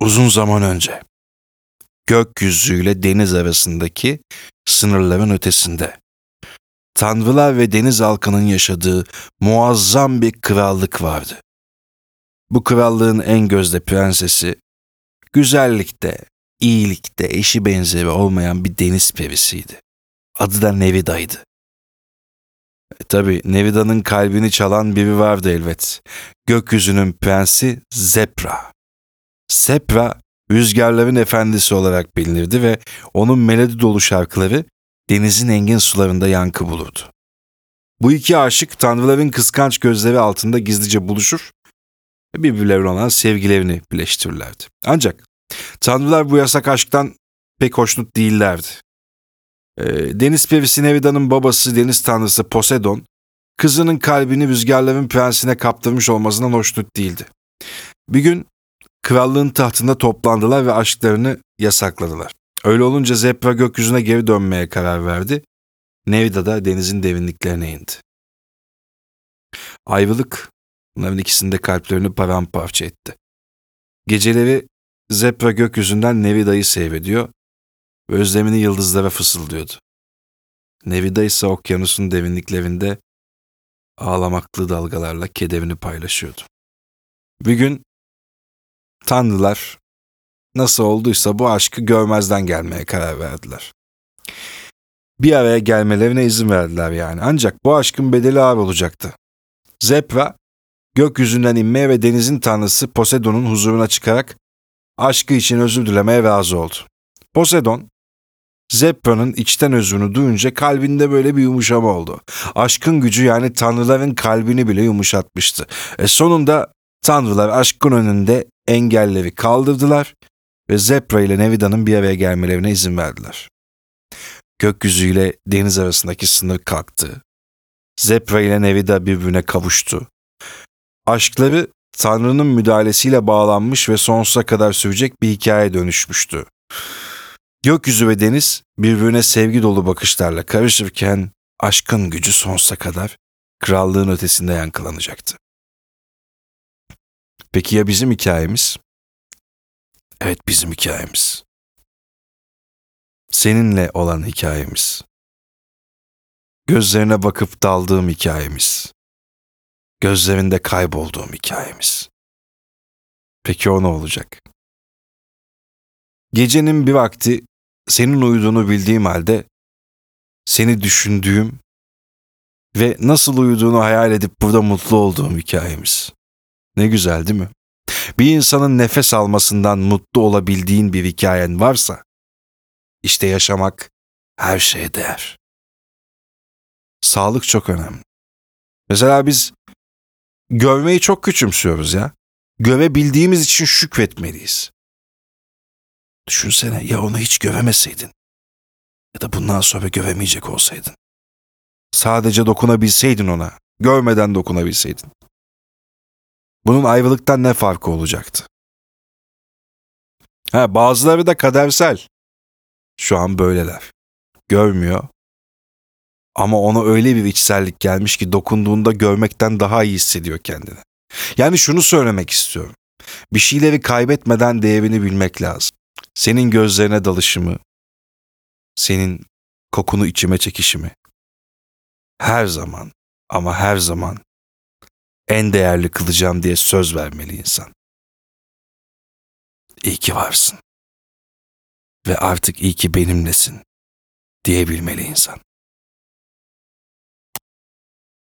Uzun zaman önce gökyüzüyle deniz arasındaki sınırların ötesinde tanrılar ve deniz halkının yaşadığı muazzam bir krallık vardı. Bu krallığın en gözde prensesi güzellikte, iyilikte eşi benzeri olmayan bir deniz perisiydi. Adı da Nevida'ydı. E, Tabi Nevida'nın kalbini çalan biri vardı elbet. Gökyüzünün prensi Zepra. Zepra rüzgarların efendisi olarak bilinirdi ve onun melodi dolu şarkıları denizin engin sularında yankı bulurdu. Bu iki aşık tanrıların kıskanç gözleri altında gizlice buluşur ve birbirlerine olan sevgilerini birleştirirlerdi. Ancak tanrılar bu yasak aşktan pek hoşnut değillerdi. Ee, deniz perisi Nevida'nın babası deniz tanrısı Poseidon, kızının kalbini rüzgarların prensine kaptırmış olmasından hoşnut değildi. Bir gün krallığın tahtında toplandılar ve aşklarını yasakladılar. Öyle olunca Zepra gökyüzüne geri dönmeye karar verdi. Nevida da denizin derinliklerine indi. Ayrılık bunların ikisinde kalplerini paramparça etti. Geceleri Zepra gökyüzünden Nevida'yı seyrediyor ve özlemini yıldızlara fısıldıyordu. Nevida ise okyanusun derinliklerinde ağlamaklı dalgalarla kederini paylaşıyordu. Bir gün tanrılar nasıl olduysa bu aşkı görmezden gelmeye karar verdiler. Bir araya gelmelerine izin verdiler yani. Ancak bu aşkın bedeli ağır olacaktı. Zepra gökyüzünden inmeye ve denizin tanrısı Poseidon'un huzuruna çıkarak aşkı için özür dilemeye razı oldu. Poseidon, Zepra'nın içten özrünü duyunca kalbinde böyle bir yumuşama oldu. Aşkın gücü yani tanrıların kalbini bile yumuşatmıştı. E sonunda tanrılar aşkın önünde engelleri kaldırdılar ve Zepra ile Nevida'nın bir araya gelmelerine izin verdiler. Gökyüzüyle deniz arasındaki sınır kalktı. Zepra ile Nevida birbirine kavuştu. Aşkları Tanrı'nın müdahalesiyle bağlanmış ve sonsuza kadar sürecek bir hikaye dönüşmüştü. Gökyüzü ve deniz birbirine sevgi dolu bakışlarla karışırken aşkın gücü sonsuza kadar krallığın ötesinde yankılanacaktı. Peki ya bizim hikayemiz? Evet bizim hikayemiz. Seninle olan hikayemiz. Gözlerine bakıp daldığım hikayemiz. Gözlerinde kaybolduğum hikayemiz. Peki o ne olacak? Gecenin bir vakti senin uyuduğunu bildiğim halde seni düşündüğüm ve nasıl uyuduğunu hayal edip burada mutlu olduğum hikayemiz. Ne güzel değil mi? Bir insanın nefes almasından mutlu olabildiğin bir hikayen varsa, işte yaşamak her şeye değer. Sağlık çok önemli. Mesela biz görmeyi çok küçümsüyoruz ya. Görebildiğimiz için şükretmeliyiz. Düşünsene ya onu hiç göremeseydin ya da bundan sonra göremeyecek olsaydın. Sadece dokunabilseydin ona, görmeden dokunabilseydin. Bunun ayrılıktan ne farkı olacaktı? Ha, bazıları da kadersel. Şu an böyleler. Görmüyor. Ama ona öyle bir içsellik gelmiş ki dokunduğunda görmekten daha iyi hissediyor kendini. Yani şunu söylemek istiyorum. Bir şeyleri kaybetmeden değerini bilmek lazım. Senin gözlerine dalışımı, senin kokunu içime çekişimi. Her zaman ama her zaman en değerli kılacağım diye söz vermeli insan. İyi ki varsın. Ve artık iyi ki benimlesin diyebilmeli insan.